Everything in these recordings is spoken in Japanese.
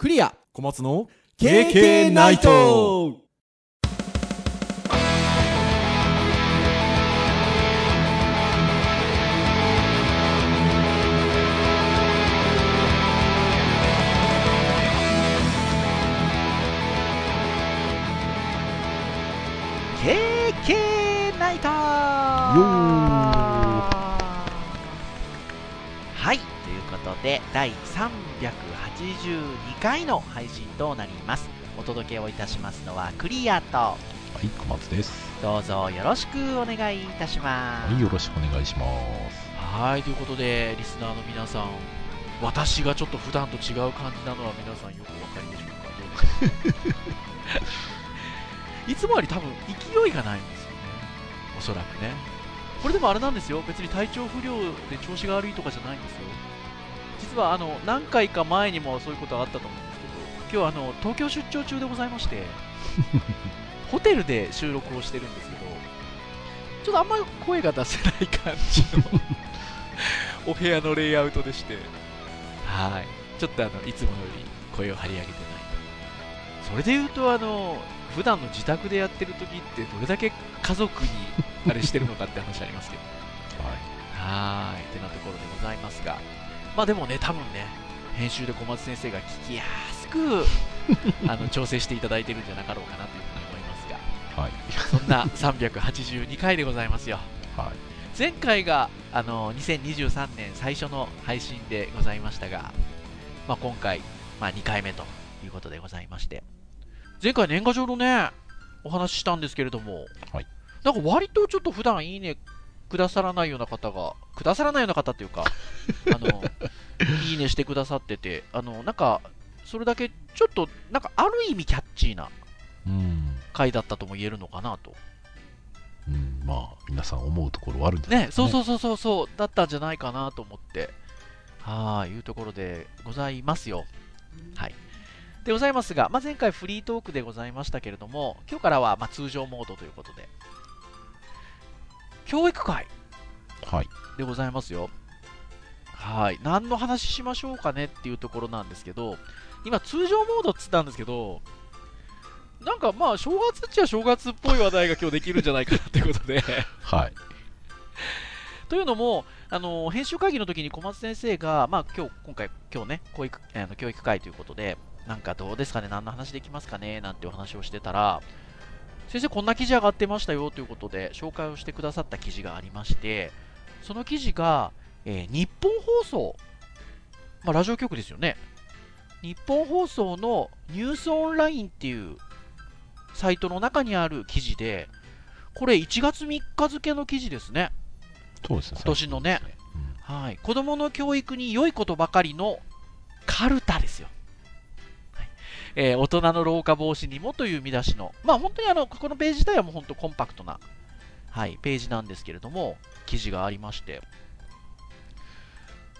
クリア。小松の KK ナイトことで第382回の配信となります。お届けをいたしますのはクリアとはい、小松です。どうぞよろしくお願いいたします。はい、よろしくお願いします。はいということでリスナーの皆さん私がちょっと普段と違う感じなのは皆さんよくお分かりでしょうか。どうでしょう いつもより多分勢いがないんですよね。おそらくね。これでもあれなんですよ。別に体調不良で調子が悪いとかじゃないんですよ実はあの何回か前にもそういうことがあったと思うんですけど今日はあの東京出張中でございまして ホテルで収録をしてるんですけどちょっとあんまり声が出せない感じの お部屋のレイアウトでしてはい。ちょっとあのいつもより声を張り上げてない。それで言うとあの普段の自宅でやってる時ってどれだけ家族に あれしてるのかって話ありますけど。ははーい。ってなところでございますがまあでもね多分ね編集で小松先生が聞きやすく あの調整していただいてるんじゃなかろうかなというふうに思いますがい。はい。そんな382回でございますよはい。前回があの2023年最初の配信でございましたが、まあ、今回、まあ、2回目ということでございまして前回年賀状のねお話ししたんですけれども、はいなんか割とちょっと普段いいねくださらないような方がくださらないような方っていうか あのいいねしてくださっててあのなんかそれだけちょっとなんかある意味キャッチーなうん。回だったとも言えるのかなと。うん、まあ、皆さん思うところはあるんじゃないね、そうそうそうそうそうだったんじゃないかなと思って。はいいうところでございますよ。はい。でございますが、まあ、前回フリートークでございましたけれども今日からはまあ通常モードということで教育会。はい。でございますよ。はい。何の話しましょうかねっていうところなんですけど今通常モードっつったんですけどなんかまあ正月っちゃ正月っぽい話題が今日できるんじゃないかなということで。はい。というのも、あの編集会議の時に小松先生が、まあ、今日今回、今日ね教育あの教育会ということで、なんかどうですかね、何の話できますかね？なんてお話をしてたら、先生、こんな記事上がってましたよということで、紹介をしてくださった記事がありまして、その記事が、えー日本放送、まあ、ラジオ局ですよね、日本放送のニュースオンラインっていうサイトの中にある記事で、これ1月3日付の記事ですね。そうですね。今年のね最近ですはい、子どもの教育に良いことばかりのカルタですよ。はいえー大人の老化防止にもという見出しの、まあ本当にあのここのページ自体はもう本当コンパクトな、はい、ページなんですけれども、記事がありまして、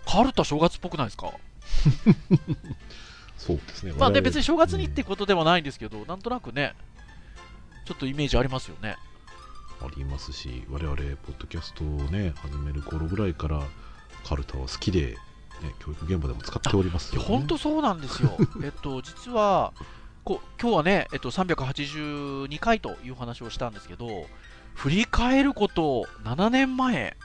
カルタ正月っぽくないですか？う んそうですね。まあで我々別に正月にってことでもないんですけど、なんとなくね、ちょっとイメージありますよね。ありますし、我々、ポッドキャストをね、始める頃ぐらいから、カルタは好きで、ね、教育現場でも使っておりますよ、ね。本当そうなんですよ。えっと、実は、こ今日はね、えっと、382回という話をしたんですけど、振り返ること7年前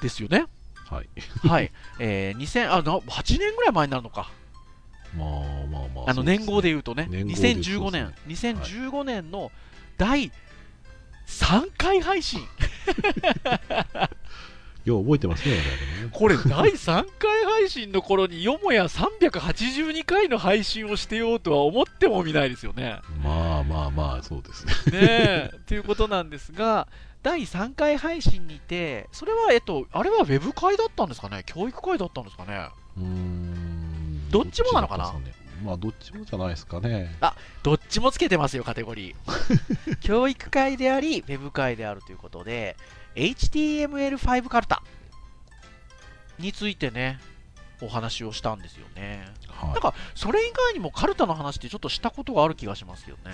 ですよね。はい。はい。えー、2000あな8年ぐらい前になるのか。まあまあまあ。あの年号で言うとね、年号で2015年、そう2015年の第3回配信。よう覚えてますね、ね。これ第3回配信の頃によもや382回の配信をしてようとは思ってもみないですよね。まあまあまあ、そうですね。ねえということなんですが第3回配信にてそれはえっとあれはウェブ会だったんですかね？教育会だったんですかね？うーん。どっちもなのかな？まあ、どっちもじゃないですかね。どっちもつけてますよカテゴリー 教育会でありウェブ会であるということで HTML5 カルタについてねお話をしたんですよね。はい。なんかそれ以外にもカルタの話ってちょっとしたことがある気がしますよね。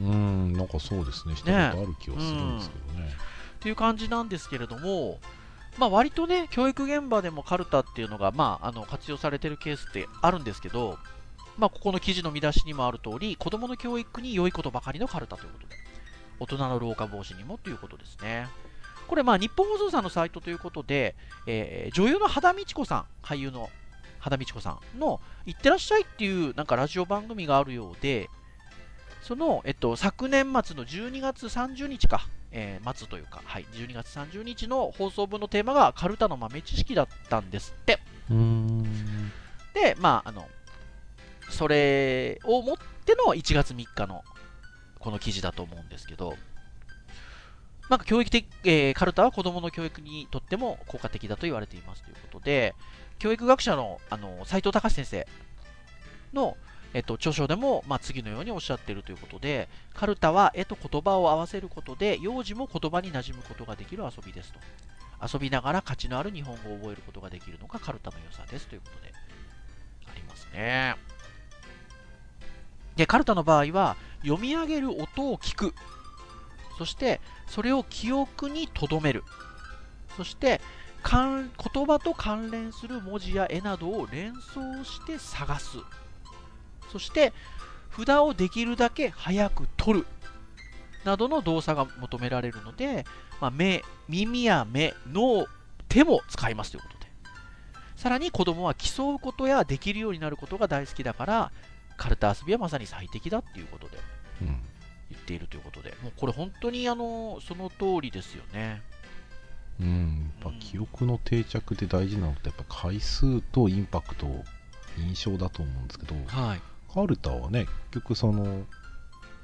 うーん、なんかそうですね、したことある気はするんですけどね。っていう感じなんですけれどもまあ、割とね、教育現場でもカルタっていうのが、まあ、あの活用されてるケースってあるんですけど、まあ、ここの記事の見出しにもある通り、子供の教育に良いことばかりのカルタということで、大人の老化防止にもということですね。これ、まあ、日本放送さんのサイトということで、えー、女優の羽田美智子さん、俳優の羽田美智子さんの、いってらっしゃいっていうなんかラジオ番組があるようで、その、えっと、昨年末の12月30日か、えー、末というか、はい、12月30日の放送分のテーマがカルタの豆知識だったんですって。で、まあ、あの、それをもっての1月3日のこの記事だと思うんですけど、なんか教育的、えー、カルタは子供の教育にとっても効果的だと言われていますということで、教育学者のあの斉藤隆先生の、えっと、著書でも、まあ、次のようにおっしゃっているということで、カルタは絵と言葉を合わせることで、幼児も言葉に馴染むことができる遊びですと。遊びながら価値のある日本語を覚えることができるのがカルタの良さですということで、ありますね。で、カルタの場合は、読み上げる音を聞く。そして、それを記憶に留める。そして、言葉と関連する文字や絵などを連想して探す。そして、札をできるだけ早く取る。などの動作が求められるので、まあ、目、耳や目、脳、手も使いますということで。さらに子供は競うことやできるようになることが大好きだから、カルタ遊びはまさに最適だっていうことで言っているということで、もうこれ本当にあのその通りですよね。うん、やっぱ記憶の定着で大事なのってやっぱ回数とインパクト印象だと思うんですけど、はい、カルタはね結局その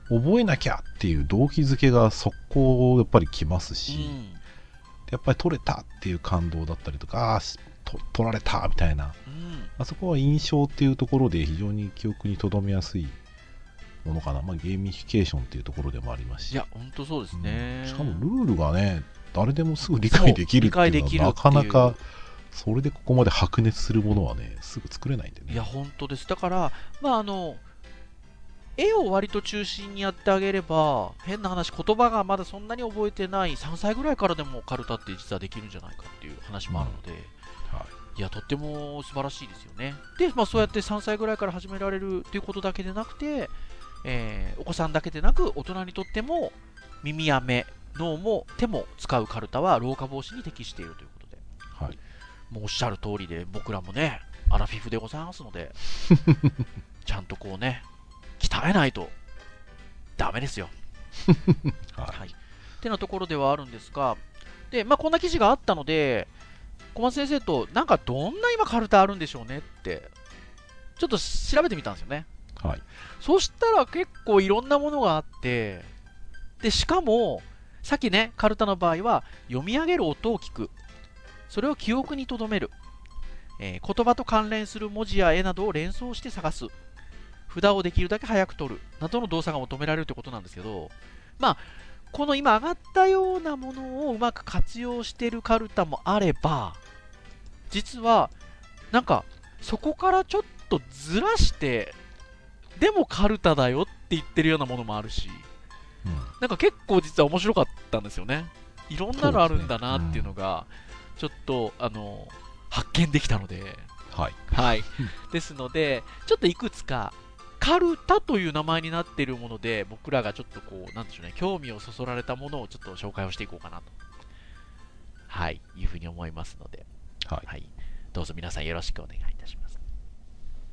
覚えなきゃっていう動機づけが速攻やっぱりきますし、うん、やっぱり取れたっていう感動だったりとかああ取られたみたいな、あそこは印象っていうところで非常に記憶に留めやすいものかな、まあ、ゲーミフィケーションっていうところでもありますし。いや本当そうですね、うん、しかもルールがね誰でもすぐ理解できるっていうのはなかなかそれでここまで白熱するものはねすぐ作れないんでね。いや本当です。だからまああの絵を割と中心にやってあげれば変な話言葉がまだそんなに覚えてない3歳ぐらいからでもカルタって実はできるんじゃないかっていう話もあるので、うん。い。やとっても素晴らしいですよね。で、まあ、そうやって3歳ぐらいから始められるということだけでなくて、えー、お子さんだけでなく大人にとっても耳や目、脳も手も使うカルタは老化防止に適しているということで、はい、もうおっしゃる通りで僕らもねアラフィフでございますので ちゃんとこうね鍛えないとダメですよ。はい、はい。ってなところではあるんですがで、まあ、こんな記事があったので小松先生と、なんかどんな今カルタあるんでしょうねって、ちょっと調べてみたんですよね。はい。そしたら結構いろんなものがあって、で、しかも、さっきね、カルタの場合は、読み上げる音を聞く。それを記憶に留める。えー、言葉と関連する文字や絵などを連想して探す。札をできるだけ早く取る。などの動作が求められるということなんですけど、まあ、この今上がったようなものをうまく活用しているカルタもあれば、実は、なんか、そこからちょっとずらして、でもカルタだよって言ってるようなものもあるし、うん、なんか結構実は面白かったんですよね。いろんなのあるんだなっていうのが、ちょっと、あの、発見できたので、はい。はい。ですので、ちょっといくつか、カルタという名前になっているもので、僕らがちょっとこう、なんでしょうね、興味をそそられたものをちょっと紹介をしていこうかなと、はい、いうふうに思いますので、はい、はい、どうぞ皆さんよろしくお願い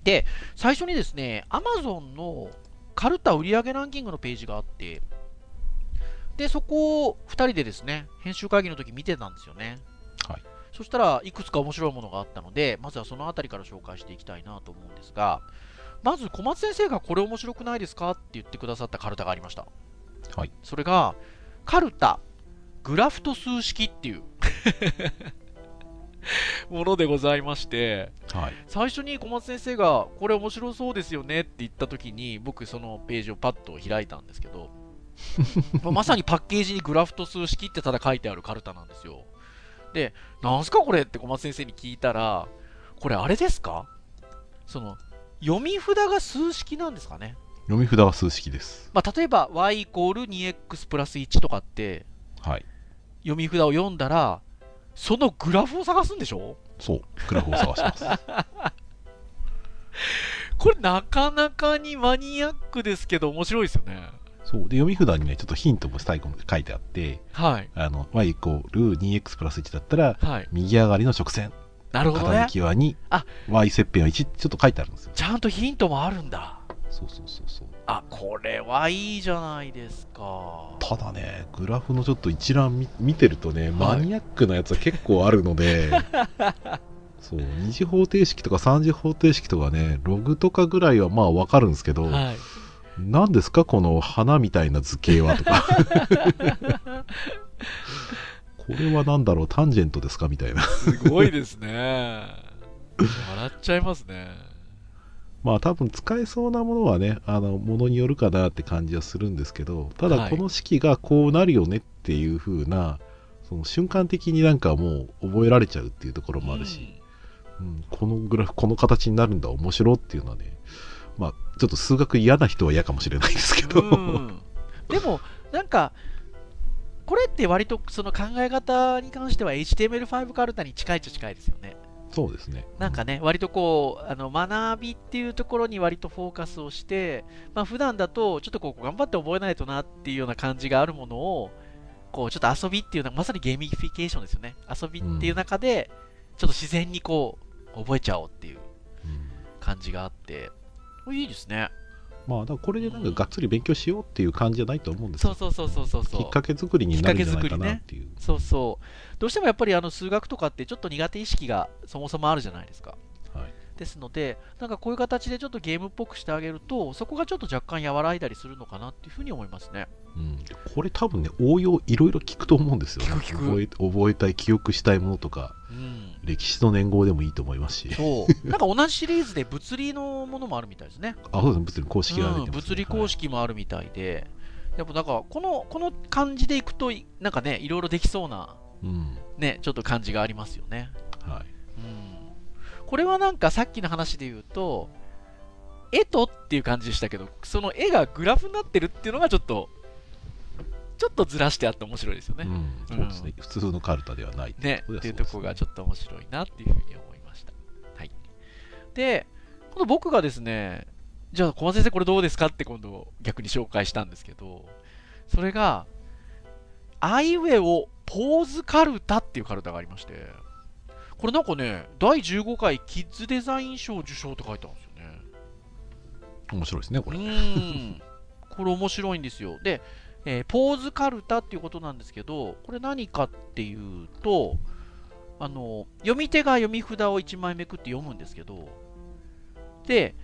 で、最初にですね、Amazon のカルタ売上ランキングのページがあって、で、そこを2人でですね、編集会議の時見てたんですよね。はい。そしたらいくつか面白いものがあったので、まずはその辺りから紹介していきたいなと思うんですが、まず小松先生がこれ面白くないですかって言ってくださったカルタがありました。はい。それが、カルタ、グラフト数式っていう ものでございまして、はい、最初に小松先生がこれ面白そうですよねって言った時に僕そのページをパッと開いたんですけど まさにパッケージにグラフト数式ってただ書いてあるカルタなんですよ。でなんすかこれって小松先生に聞いたらこれあれですか？その読み札が数式なんですかね？読み札は数式です、まあ、例えば y イコール 2x プラス1とかって、はい、読み札を読んだらそのグラフを探すんでしょ？そう、グラフを探します。これなかなかにマニアックですけど面白いですよね。そう。で、読み札にね、ちょっとヒントも最後まで書いてあって、はい。あの、y イコール 2x プラス1だったら、はい。右上がりの直線、なるほどね傾。きは2あ、y 切片は1、ちょっと書いてあるんですよ。ちゃんとヒントもあるんだ。そうそうそうそう。あ、これはいいじゃないですか。ただね、グラフのちょっと一覧見見てるとね、はいマニアックなやつは結構あるので、そう、二次方程式とか三次方程式とかね、ログとかぐらいはまあわかるんですけど、はい。何ですかこの花みたいな図形はとか。これは何だろうタンジェントですかみたいな。すごいですね。笑っちゃいますね。まあ多分使えそうなものはね、あの、ものによるかなって感じはするんですけど、たはい。だこの式がこうなるよねっていう風な、その瞬間的になんかもう覚えられちゃうっていうところもあるし、うん、このグラフ、この形になるんだ、面白っていうのはね、まあちょっと数学嫌な人は嫌かもしれないですけど、うん。でも、なんか、これって割とその考え方に関しては HTML5 カルタに近いっちゃ近いですよね。そうですね。なんかね、割とこう、あの学びっていうところに割とフォーカスをして、まあ普段だと、ちょっとこう、頑張って覚えないとなっていうような感じがあるものを、こう、ちょっと遊びっていうのは、まさにゲーミフィケーションですよね。遊びっていう中で、ちょっと自然にこう、覚えちゃおうっていううん感じがあって、これいいですね。まあだこれでなんかがっつり勉強しようっていう感じじゃないと思うんですよ。そうそうそうそうそうそう。きっかけ作りになるんじゃないかなっていう。そうそう。どうしてもやっぱりあの数学とかってちょっと苦手意識がそもそもあるじゃないですか。はいですので、なんかこういう形でちょっとゲームっぽくしてあげると、そこがちょっと若干和らいだりするのかなっていうふうに思いますね。うん、これ多分ね応用いろいろ聞くと思うんですよ、ね、聞く聞く覚え覚えたい記憶したいものとかうん。歴史の年号でもいいと思いますし。そう。なんか同じシリーズで物理のものもあるみたいですね。あそうですね。物理公式が出てます、うん、物理公式もあるみたいで、やっぱなんかこのこの感じでいくと、なんかね、いろいろできそうな、はい、うん。ね、ちょっと感じがありますよね。はい、うん。これはなんかさっきの話で言うと、絵とっていう感じでしたけど、その絵がグラフになってるっていうのがちょっと、ちょっとずらしてあって面白いですよね。うん、そうですね、普通のカルタではないね、そうですっていうところがちょっと面白いなっていうふうに思いました。はい。で、今度僕がですね、じゃあ小松先生これどうですかって今度逆に紹介したんですけど、それが、アイウェオポーズカルタっていうカルタがありまして、これなんかね、第15回キッズデザイン賞受賞って書いてあるんですよね。面白いですねこうれ。これ面白いんですよ。で、えーポーズカルタっていうことなんですけど、これ何かっていうと、あの、読み手が読み札を1枚めくって読むんですけど、で、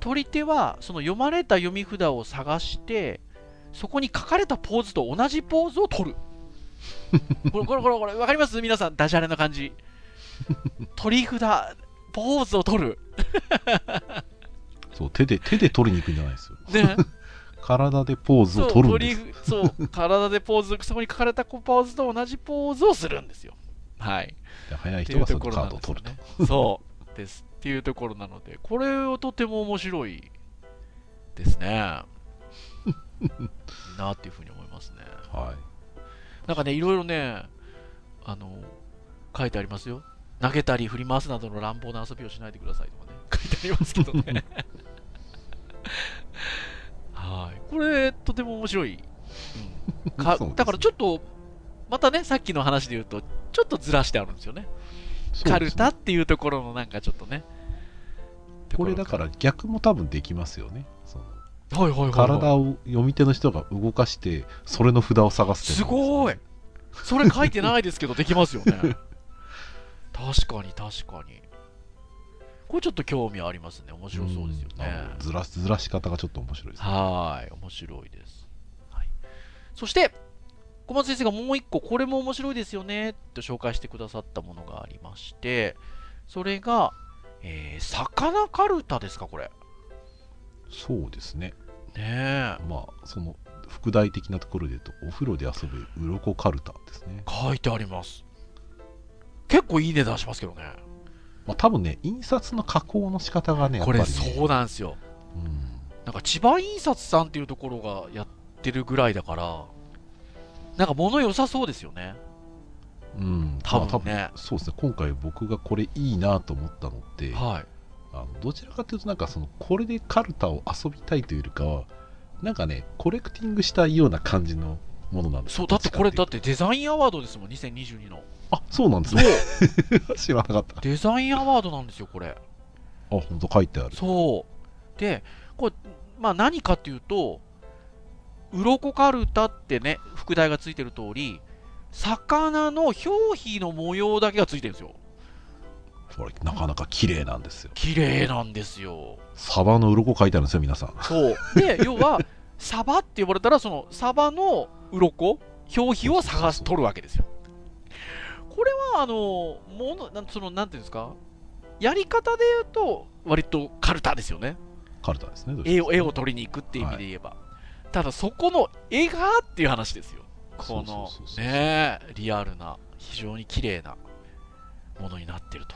取り手はその読まれた読み札を探して、そこに書かれたポーズと同じポーズを取る。これ、これ、これ、これ、わかります？皆さん、ダジャレの感じ。取り札、ポーズを取る。そう手で手で取りに行くんじゃないですよね。体でポーズを取るんです。そうそう体でポーズそこに書かれたポーズと同じポーズをするんですよ。はい。で早い人はそのカードを取るよと、ね。そう。です。っていうところなのでこれをとても面白いですね。なっていうふうに思いますね。はい。なんかねいろいろねあの書いてありますよ。投げたり振り回すなどの乱暴な遊びをしないでくださいとかね。書いてありますけどね。はいこれとても面白い、うん。かだからちょっとまたねさっきの話で言うとちょっとずらしてあるんですよね。ね。カルタっていうところのなんかちょっとね。これだから逆も多分できますよね。そのらはいはいはい、はい、体を読み手の人が動かしてそれの札を探すってすうのも。ごい。それ書いてないですけどできますよね。確かに確かにこれちょっと興味ありますね面白そうですよね、ずらずらし方がちょっと面白いですねはーい、面白いです。はい、そして、小松先生がもう一個、これも面白いですよねと紹介してくださったものがありまして、それが、えー、魚カルタですか、これ。そうですねねえ。まあその副題的なところで言うとお風呂で遊ぶ鱗カルタですね書いてあります。結構いい値段しますけどね。まあ多分ね印刷の加工の仕方がねやっこれ、ぱりね。そうなんですよ。うん。なんか千葉印刷さんっていうところがやってるぐらいだから、なんか物良さそうですよね。うん、多分ね。まあそうですね。今回僕がこれいいなと思ったのってはい。あのどちらかというとなんかそのこれでカルタを遊びたいというよりかはなんかねコレクティングしたいような感じのものなんですそうだってこれだどってデザインアワードですもん2022の。あそうなんですね。知らなかった。あデザインアワードなんですよこれ。本当書いてある。そう。でこれまあ何かっていうと鱗カルタってね副題がついてる通り魚の表皮の模様だけがついてるんですよ。これなかなか綺麗なんですよ。綺麗なんですよ。サバの鱗書いてあるんですよ皆さん。そう。で要は サバって呼ばれたらそのサバの鱗表皮を探す取るわけですよ。これはあのものなんそのなんていうんですか？やり方で言うと割とカルタですよね。カルタですね絵も。を絵を取りに行くっていう意味で言えば、ただそこの絵がっていう話ですよ。このねえリアルな非常に綺麗なものになってると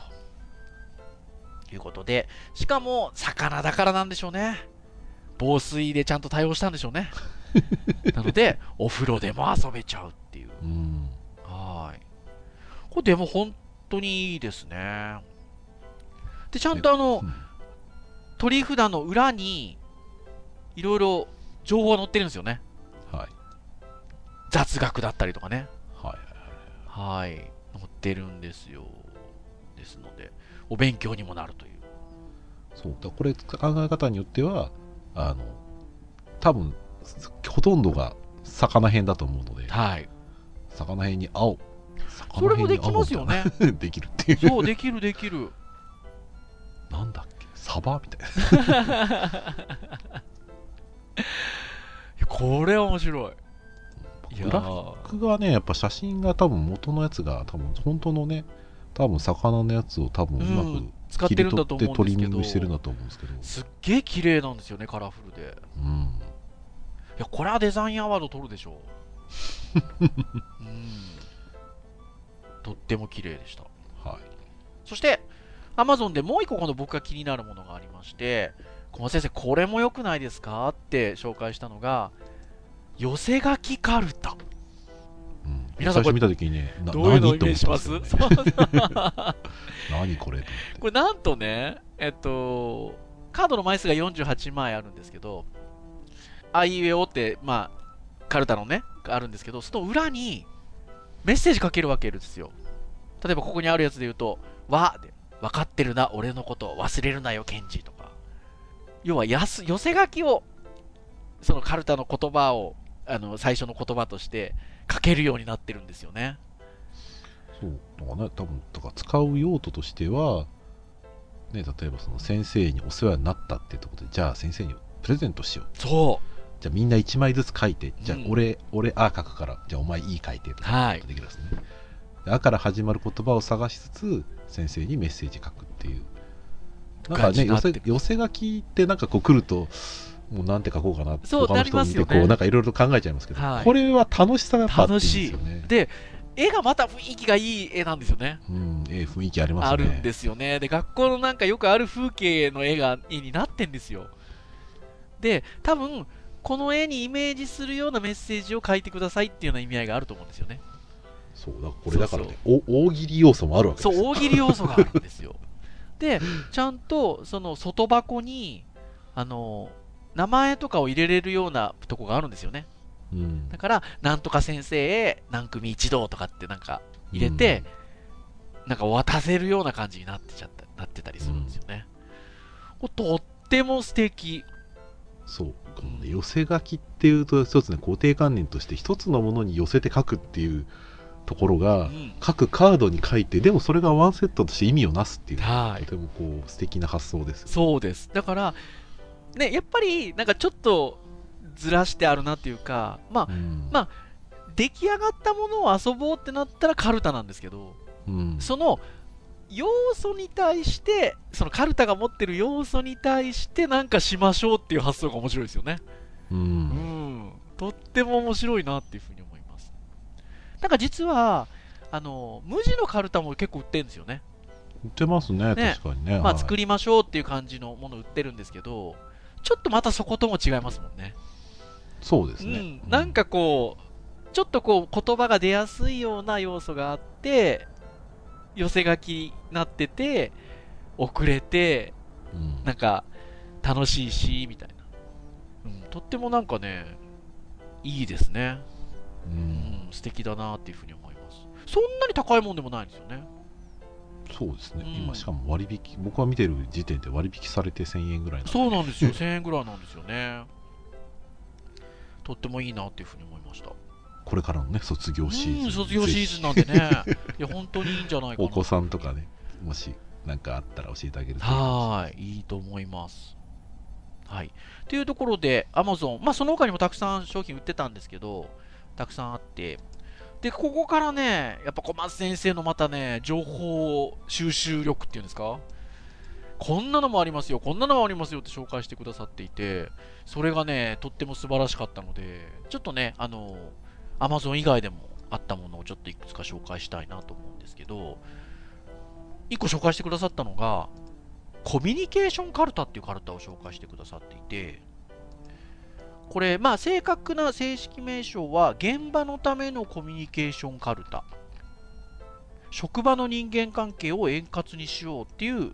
いうことで。しかも魚だからなんでしょうね防水でちゃんと対応したんでしょうね。なのでお風呂でも遊べちゃうっていう。うん。はい。これでも本当にいいですね。でちゃんとあのうん。取り札の裏にいろいろ情報が載ってるんですよね。はい。雑学だったりとかね。はいはい載ってるんですよ。ですのでお勉強にもなるという。そう。だこれ考え方によってはあの多分ほとんどが魚編だと思うのではい。魚編に青それもできますよね。できるっていう。そうできるできる。なんだっけ？サバみたいな。これは面白い。グラフィックがねやっぱ写真が多分元のやつが多分本当のね多分魚のやつを多分うまくうん使ってるんだと思うんですけど。トリミングしてるんだと思うんですけど。すっげえ綺麗なんですよねカラフルで。うん。いやこれはデザインアワード取るでしょう。うん。とっても綺麗でした。はい。そして、アマゾンでもう一個この僕が気になるものがありまして、小松先生、これも良くないですか？って紹介したのが、寄せ書きカルタ。うん、皆さんこれ見た時にねなどういうのをイ何メージします？何これと これなんとね、えっと、カードの枚数が48枚あるんですけど、あいうえおって、まあ、カルタのね、あるんですけど、その裏にメッセージ書けるわけですよ。例えばここにあるやつで言うと、わで、分かってるな、俺のこと忘れるなよ、ケンジとか。要はやす、寄せ書きを、そのカルタの言葉を、あの、最初の言葉として書けるようになってるんですよね。そう。だからね多分だから使う用途としてはね例えばその先生にお世話になったっていうところでじゃあ先生にプレゼントしよう。そじゃあみんな1枚ずつ書いてじゃあうん。俺、俺あ書くからじゃあお前いい書いてとかはい。できるんですね、であから始まる言葉を探しつつ先生にメッセージ書くっていう。なんかね寄せ書きってなんかこう来るともうなんて書こうかなってそう他の人を見てなりますよねこうなんかいろいろ考えちゃいますけど、はいこれは楽しさがやっぱあっていで絵がまた雰囲気がいい絵なんですよね。うんええ雰囲気ありますねあるんですよね。で、学校のなんかよくある風景の絵が、絵になってんですよ。で、多分、この絵にイメージするようなメッセージを書いてくださいっていうような意味合いがあると思うんですよね。そうだからこれだからねお大喜利要素もあるわけですよそう、大喜利要素があるんですよ。で、ちゃんと、その外箱に、あの、名前とかを入れれるようなとこがあるんですよね。うんだから、なんとか先生へ何組一同とかってなんか入れて、なんか渡せるような感じになってちゃった、なってたりするんですよね。これとっても素敵。そうこのね寄せ書きっていうと一つね固定観念として一つのものに寄せて書くっていうところうがん。各カードに書いてでもそれがワンセットとして意味をなすっていうはいとてもこう素敵な発想ですよそうです。だから、ね、やっぱり、なんかちょっとずらしてあるなっていうか、まあ、うんま出来上がったものを遊ぼうってなったらカルタなんですけど、うんその要素に対して、そのカルタが持ってる要素に対してなんかしましょうっていう発想が面白いですよね。ううんん。とっても面白いなっていうふうに思います。なんか実は、あの、無地のカルタも結構売ってるんですよね。売ってますねね確かにねまあはい作りましょうっていう感じのもの売ってるんですけど、ちょっとまたそことも違いますもんね。そうですねうん。なんかこう、ちょっとこう言葉が出やすいような要素があって、寄せ書きになってて、遅れて、うんなんか楽しいし、みたいな。うん、とってもなんかね、いいですね。ううんん、素敵だなっていうふうに思います。そんなに高いもんでもないんですよね。そうですね、うん今しかも割引僕が見てる時点で割引されて1000円ぐらいなんでそうなんですよ。1000円ぐらいなんですよね。とってもいいなっていうふうに思いました。これからのね卒業シーズンうん、卒業シーズンなんでね。いや、本当にいいんじゃないかな。お子さんとかねもし何かあったら教えてあげるとはーい、いいと思います。はい。というところで、Amazon、まあその他にもたくさん商品売ってたんですけど、たくさんあって、で、ここからね、やっぱ小松先生のまたね、情報収集力っていうんですか、こんなのもありますよ、こんなのもありますよって紹介してくださっていて、それがね、とっても素晴らしかったので、ちょっとね、あの、Amazon 以外でもあったものをちょっといくつか紹介したいなと思うんですけど、一個紹介してくださったのが、コミュニケーションカルタっていうカルタを紹介してくださっていて、これ、まあ、正確な正式名称は、現場のためのコミュニケーションカルタ。職場の人間関係を円滑にしようっていう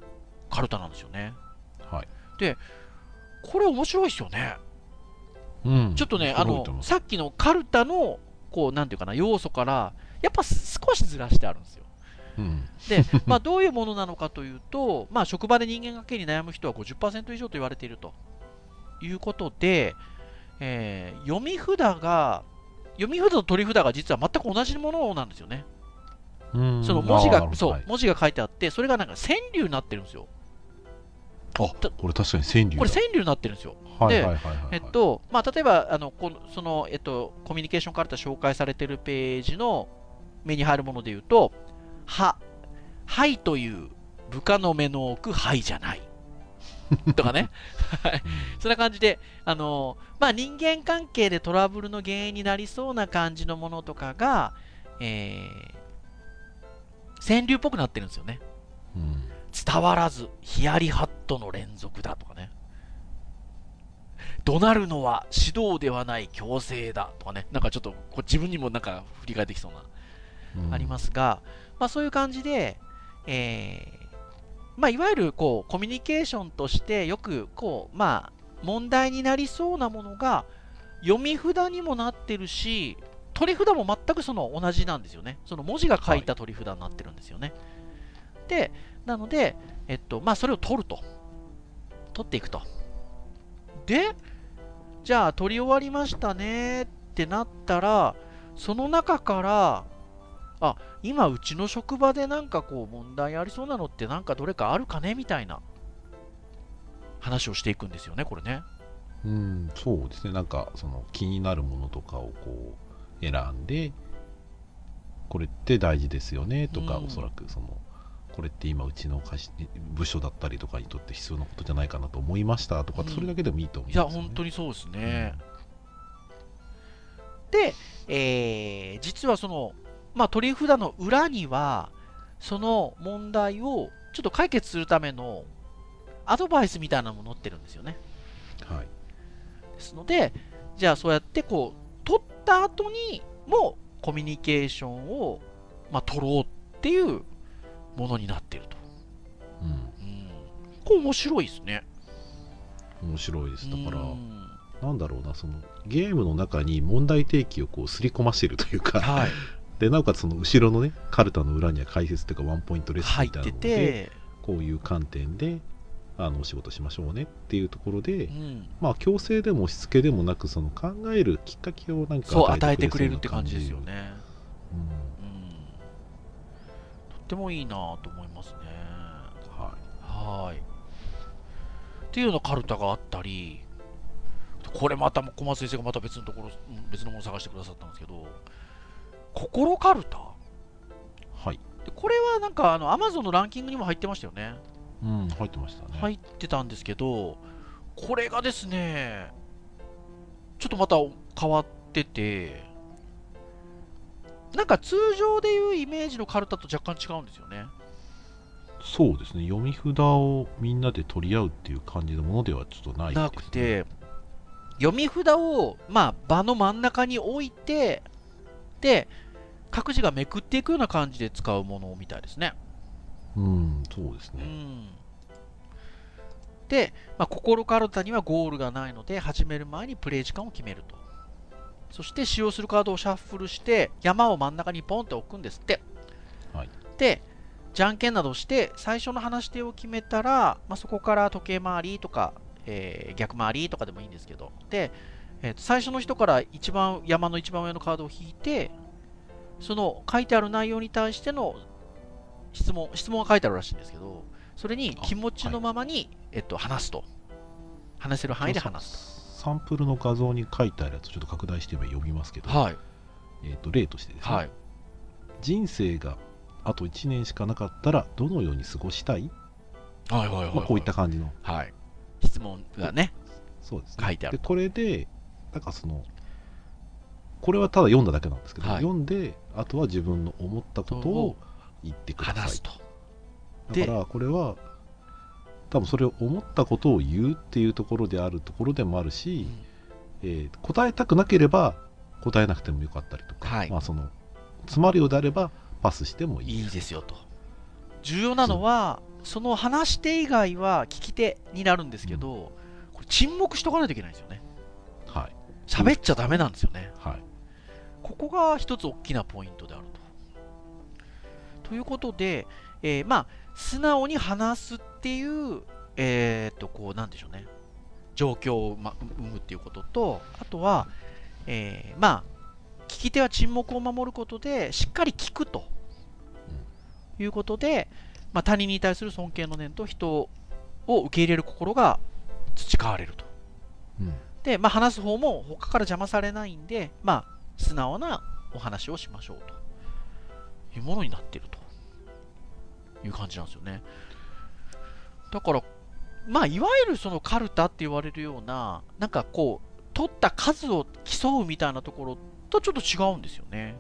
カルタなんですよね。はい、これ面白いですよね。うんちょっとね、あのさっきのカルタの、こう、なんていうかな、要素から、やっぱ少しずらしてあるんですよ。うんで、まあ、どういうものなのかというと、まあ、職場で人間関係に悩む人は50%以上と言われているということで、えー読み札が、読み札と取り札が実は全く同じものなんですよね。うんその文字が、そう、はい文字が書いてあって、それがなんか川柳になってるんですよ。あこれ確かに川柳だこれ川柳になってるんですよ。はいでえっと、まあ、例えば、あの、この、その、えっと、コミュニケーションカルタ紹介されてるページの目に入るもので言うと、は、はいという部下の目の奥、はいじゃない。とかね。はい。そんな感じで、あの、まあ、人間関係でトラブルの原因になりそうな感じのものとかが、えー、川柳っぽくなってるんですよね。うん伝わらずヒヤリハットの連続だとかね怒鳴るのは指導ではない強制だとかねなんかちょっとこう自分にもなんか振り返ってきそうな、うんありますが、まあ、そういう感じで、えーまあ、いわゆるこうコミュニケーションとしてよくこう、まあ、問題になりそうなものが読み札にもなってるし取り札も全くその同じなんですよねその文字が書いた取り札になってるんですよね、でなので、えっと、まあ、それを取ると。取っていくと。で、じゃあ、取り終わりましたねってなったら、その中から、あ、今、うちの職場でなんかこう、問題ありそうなのって、なんかどれかあるかねみたいな。話をしていくんですよね、これね。うんそうですね。なんかその気になるものとかをこう選んでこれって大事ですよねとか、うん。おそらくそのこれって今うちの会社部署だったりとかにとって必要なことじゃないかなと思いましたとか、うん。それだけでもいいと思うんいや、ですよ、ね、本当にそうですね。で、えー実はその、まあ、取り札の裏には、その問題をちょっと解決するためのアドバイスみたいなのも載ってるんですよね。はいですので、じゃあそうやってこう、取った後にもコミュニケーションを、まあ、取ろうっていうものになってると。うんうん。これ面白いですね。面白いですだから、うんなんだろうなそのゲームの中に問題提起をこう刷り込ましてるというかはい。でなおかつその後ろのねカルタの裏には解説というかワンポイントレッスン入ってみたいなのでて、こういう観点であのお仕事しましょうねっていうところで、うん。まあ強制でもしつけでもなくその考えるきっかけをなんかそう、与えてくれるって感じですよね。うんうん。とってもいいなと思いますね。ははい。っていうようなカルタがあったり、これまた小松先生がまた別のところ、うん別のものを探してくださったんですけど、心カルタ？い、はい。でこれはなんかあの Amazon のランキングにも入ってましたよね。うん、入ってましたね、入ってたんですけど、これがですね、ちょっとまた変わってて、なんか通常でいうイメージのカルタと若干違うんですよね。そうですね。読み札をみんなで取り合うっていう感じのものではちょっとないです、ね、なくて、読み札を、まあ、場の真ん中に置いて、で各自がめくっていくような感じで使うものみたいですね。うん、そうですね。うん。で、まあ、心カルタにはゴールがないので始める前にプレイ時間を決めると。そして使用するカードをシャッフルして山を真ん中にポンって置くんですって、はい。でじゃんけんなどして最初の話し手を決めたら、まあ、そこから時計回りとか、えー逆回りとかでもいいんですけど。で、えーと最初の人から一番山の一番上のカードを引いてその書いてある内容に対しての質問質問が書いてあるらしいんですけどそれに気持ちのままに、えっと、話すと。話せる範囲で話す。サンプルの画像に書いてあるやつをちょっと拡大して読みますけど、とはい。えー、と例としてですね、はい。人生があと1年しかなかったらどのように過ごしたい、はいはいはい、まあ、こういった感じの。はい。質問がねそうですね。書いてある。でこれでなんかそのこれはただ読んだだけなんですけど、はい。読んであとは自分の思ったことを言ってください。話すと。だからこれは多分それを思ったことを言うっていうところであるところでもあるし、えー答えたくなければ答えなくてもよかったりとか、はい。まあその詰まるようであればパスしてもいい。いいですよと。重要なのはその話し手以外は聞き手になるんですけど、これ沈黙しとかないといけないんですよね。はい。喋っちゃダメなんですよね。はいここが一つ大きなポイントであると。ということで、えーまあ、素直に話すっていう、えーっと、こう、なんでしょうね、状況を、ま、生むっていうことと、あとは、えーまあ、聞き手は沈黙を守ることで、しっかり聞くということで、まあ、他人に対する尊敬の念と人を受け入れる心が培われると。うんで、まあ、話す方も他から邪魔されないんで、まあ、素直なお話をしましょうというものになっているという感じなんですよね。だから、まあ、いわゆるそのカルタって言われるような、なんかこう、取った数を競うみたいなところとちょっと違うんですよね。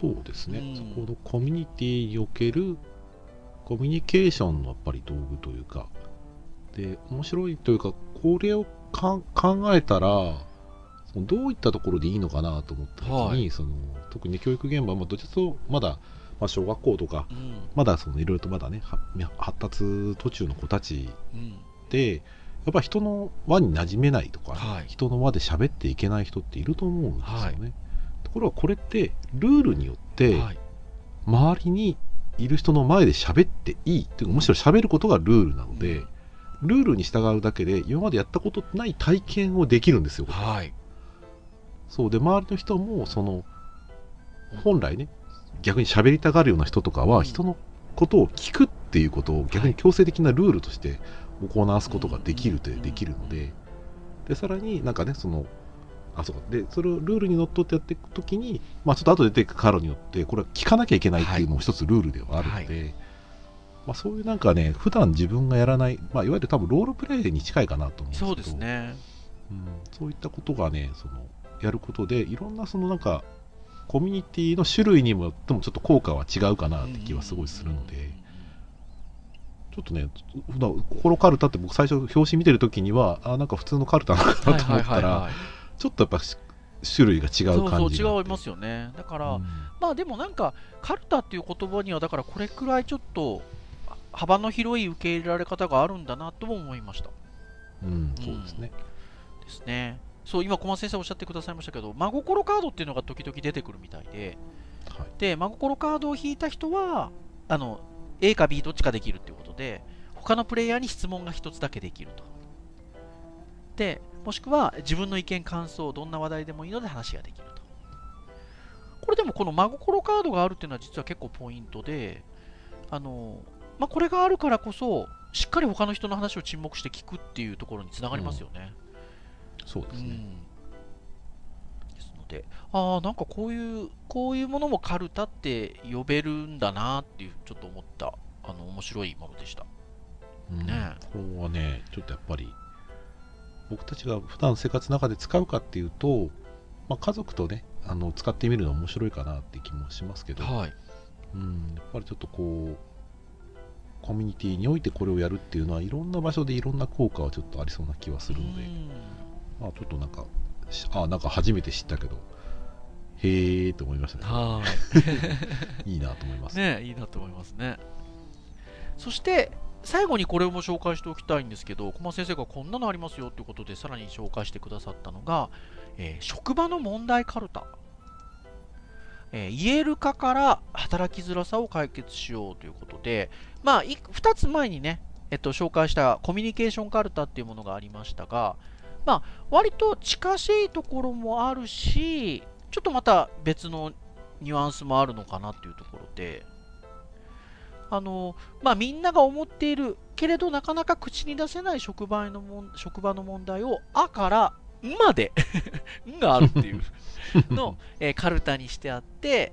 そうですね、うんそこのコミュニティにおけるコミュニケーションのやっぱり道具というかで面白いというかこれをか考えたらどういったところでいいのかなと思った時に、はいその特に教育現場もどちらかというとまだ、まあ、小学校とかうん。まだそのいろいろとまだねは発達途中の子たちうん。でやっぱ人の輪に馴染めないとか、はい人の輪で喋っていけない人っていると思うんですよね。ところがこれってルールによってはい。周りにいる人の前で喋っていいというかむしろ喋ることがルールなので、うんルールに従うだけで今までやったことない体験をできるんですよ。はい。そう。で周りの人もその本来ね逆に喋りたがるような人とかはうん。人のことを聞くっていうことを逆に強制的なルールとして行わすことができるとうんできるので。でさらになんかねそのあそうか。でそれをルールにのっとってやっていくときに、まあ、ちょっと後で出てくるカードによってこれは聞かなきゃいけないっていうのも一つルールではあるので、まあ、そういうなんかね普段自分がやらない、まあ、いわゆる多分ロールプレイに近いかなと思うんですけど。そうですね。うん、そういったことがねそのやることでいろんなそのなんかコミュニティの種類にもよってもちょっと効果は違うかなって気はすごいするので、ちょっとね普段心カルタって僕最初表紙見てる時にはあなんか普通のカルタなのかなと思ったらい。ちょっとやっぱし種類が違うそうそう感じがあって違いますよね。だから、うんまあでもなんか、カルタっていう言葉には、だからこれくらいちょっと幅の広い受け入れられ方があるんだなとも思いました。うん、そうですね、ですね。そう、今、小松先生おっしゃってくださいましたけど、真心カードっていうのが時々出てくるみたいで、はいで、真心カードを引いた人は、あの、A か B どっちかできるっていうことで、他のプレイヤーに質問が一つだけできると。で、もしくは自分の意見、感想、どんな話題でもいいので話ができると。これでもこの真心カードがあるっていうのは実は結構ポイントで、あの、まあ、これがあるからこそ、しっかり他の人の話を沈黙して聞くっていうところにつながりますよね。そうですね、うんですので、ああ、なんかこういう、こういうものもカルタって呼べるんだなっていう、ちょっと思った、あの、面白いものでした。うん。ねこれはねちょっとやっぱり僕たちが普段生活の中で使うかっていうと、まあ、家族とねあの使ってみるのは面白いかなって気もしますけど、はい。うん、やっぱりちょっとこうコミュニティにおいてこれをやるっていうのはいろんな場所でいろんな効果はちょっとありそうな気はするので、うん。まあ、ちょっとなんかしあなんか初めて知ったけどへーと思いましたね。はいいいなと思います。ねいいなと思いますね。そして、最後にこれも紹介しておきたいんですけど、駒先生がこんなのありますよということで、さらに紹介してくださったのが、えー職場の問題カルタ。えー言えるかから働きづらさを解決しようということで、まあ、い2つ前にね、えっと、紹介したコミュニケーションカルタっていうものがありましたが、まあ、割と近しいところもあるし、ちょっとまた別のニュアンスもあるのかなっていうところで、あのまあ、みんなが思っているけれどなかなか口に出せない職場のもん職場の問題を「あ」から「ん」まで「ん」があるっていう。の、えーカルタにしてあって、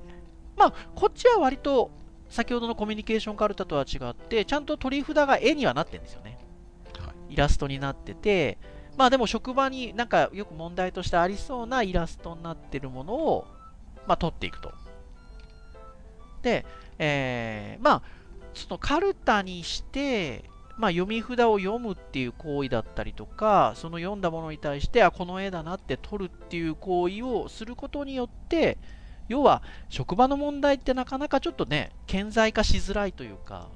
まあ、こっちは割と先ほどのコミュニケーションカルタとは違ってちゃんと取り札が絵にはなってるんですよね、はイラストになっててまあでも職場になんかよく問題としてありそうなイラストになってるものを、まあ、取っていくと。で、えーまあそのカルタにして、まあ、読み札を読むっていう行為だったりとか、その読んだものに対して、あ、この絵だなって取るっていう行為をすることによって、要は職場の問題ってなかなかちょっとね、顕在化しづらいというか、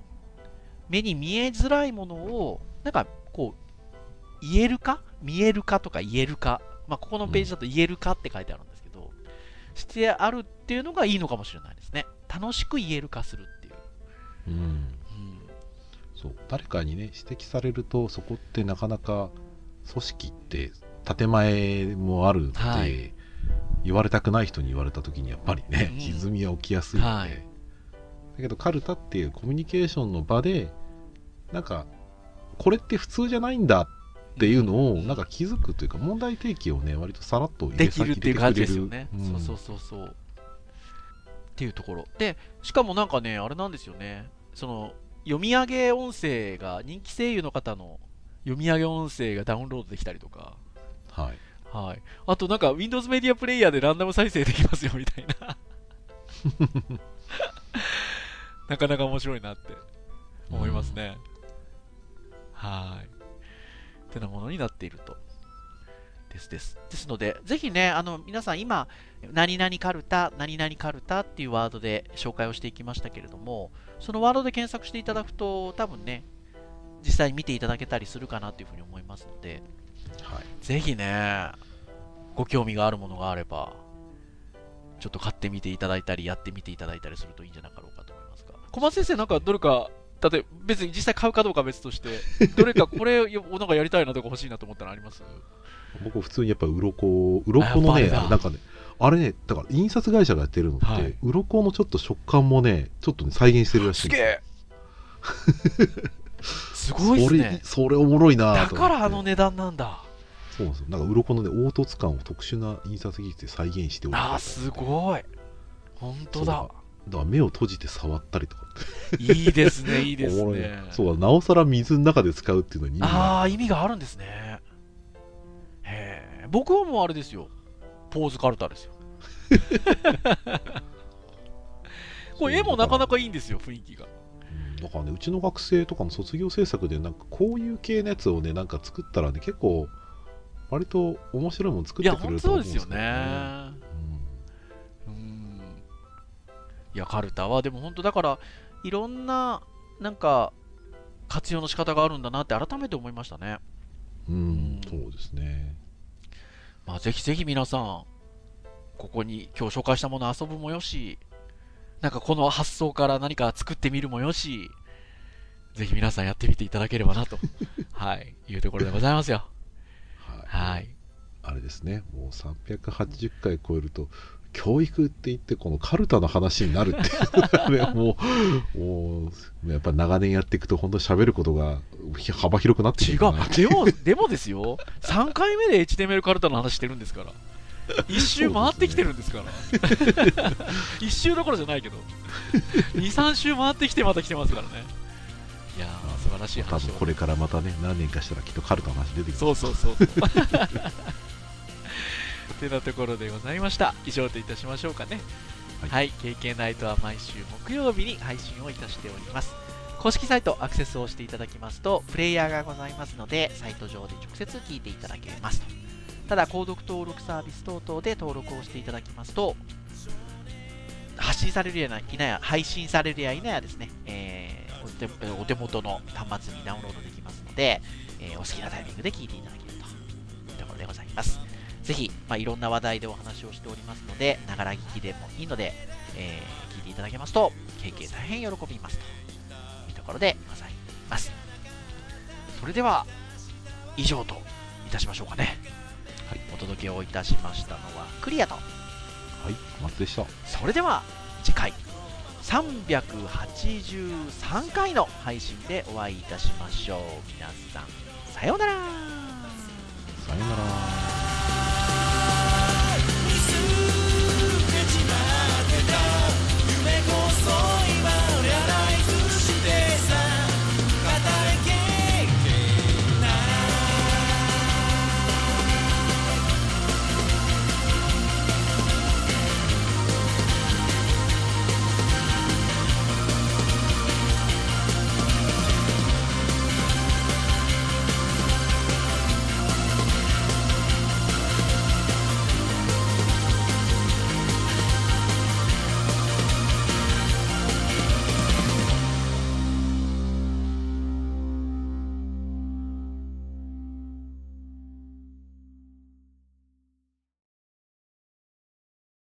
目に見えづらいものを、なんかこう、言えるか見えるかとか言えるか。まあ、ここのページだと言えるかって書いてあるんですけど、してあるっていうのがいいのかもしれないですね。楽しく言える化するっていう。うん。うん。そう。誰かにね指摘されるとそこってなかなか組織って建前もあるので、はい。言われたくない人に言われた時にやっぱりね、うん。歪みは起きやすいので、はい。だけどカルタっていうコミュニケーションの場でなんかこれって普通じゃないんだっていうのをなんか気づくというか問題提起をね割とさらっと入でれ先きるっていう感じですよねてく。れるそうそうそうそう。っていうところ。で、しかもなんかね、あれなんですよね。その、読み上げ音声が、人気声優の方の読み上げ音声がダウンロードできたりとか、うんはいはい。あとなんか Windows メディアプレイヤーでランダム再生できますよみたいな。なかなか面白いなって思いますね。はい。ってなものになっていると。ですです。ですので、ぜひね、あの、皆さん今、何々カルタ、何々カルタっていうワードで紹介をしていきましたけれども、そのワードで検索していただくと、多分ね、実際に見ていただけたりするかなというふうに思いますので、はいぜひね、ご興味があるものがあれば、ちょっと買ってみていただいたり、やってみていただいたりするといいんじゃなかろうかと思いますが。小松先生、なんかどれか、例えば別に実際買うかどうかは別として、どれかこれをなんかやりたいなとか欲しいなと思ったのあります？僕普通にやっぱ鱗鱗のねなんかねあれねだから印刷会社がやってるのって、はい。鱗のちょっと食感もねちょっとね再現してるらしいすよ。え。すごいっすね。それそれおもろいなだからあの値段なんだ。そうなんですよ。なんか鱗のね凹凸感を特殊な印刷技術で再現しておいてあー、すごい。本当だ。だから目を閉じて触ったりとかいいですね、いいですね。そうなおさら水の中で使うっていうのにああ、意味があるんですね。へえ。僕はもうあれですよ。ポーズカルタですよ。これ絵もなかなかいいんですよ、雰囲気が。うんだからねうちの学生とかも卒業制作でなんかこういう系のやつをねなんか作ったらね結構割と面白いもの作ってくれると思うんですよね。いや、カルタは、でも本当だから、いろんな、なんか、活用の仕方があるんだなって改めて思いましたね。うん、そうですねまあ、ぜひぜひ皆さん、ここに今日紹介したもの遊ぶもよし、なんかこの発想から何か作ってみるもよし、ぜひ皆さんやってみていただければなと、はい、いうところでございますよ。はいはい。あれですねもう380回超えると教育って言ってこのカルタの話になるっていうのがねもうもうやっぱり長年やっていくと本当に喋ることが幅広くなってく違うでも、でもですよ。3回目で HTML カルタの話してるんですから。一周回ってきてるんですから。一周どころじゃないけど。2、3周回ってきてまた来てますからね。いやー、素晴らしい多話を分これからまたね何年かしたらきっとカルタの話出てくるそうそうそう。てなところでございました。以上といたしましょうかね。は、はいい KK ナイトは毎週木曜日に配信をいたしております。公式サイトアクセスをしていただきますと、プレイヤーがございますので、サイト上で直接聞いていただけますと。ただ、購読登録サービス等々で登録をしていただきますと、発信されるやいなや、配信されるやいなやですね、えー、お手お手元の端末にダウンロードできますので、えー、お好きなタイミングで聞いていただけるというところでございます。ぜひ、まあ、いろんな話題でお話をしておりますので、ながら聞きでもいいので、えー、聞いていただけますと、経験大変喜びますというところでございます。それでは、以上といたしましょうかね。はい、お届けをいたしましたのはクリアと。はい、松でした。それでは、次回、383回の配信でお会いいたしましょう。皆さん、さようなら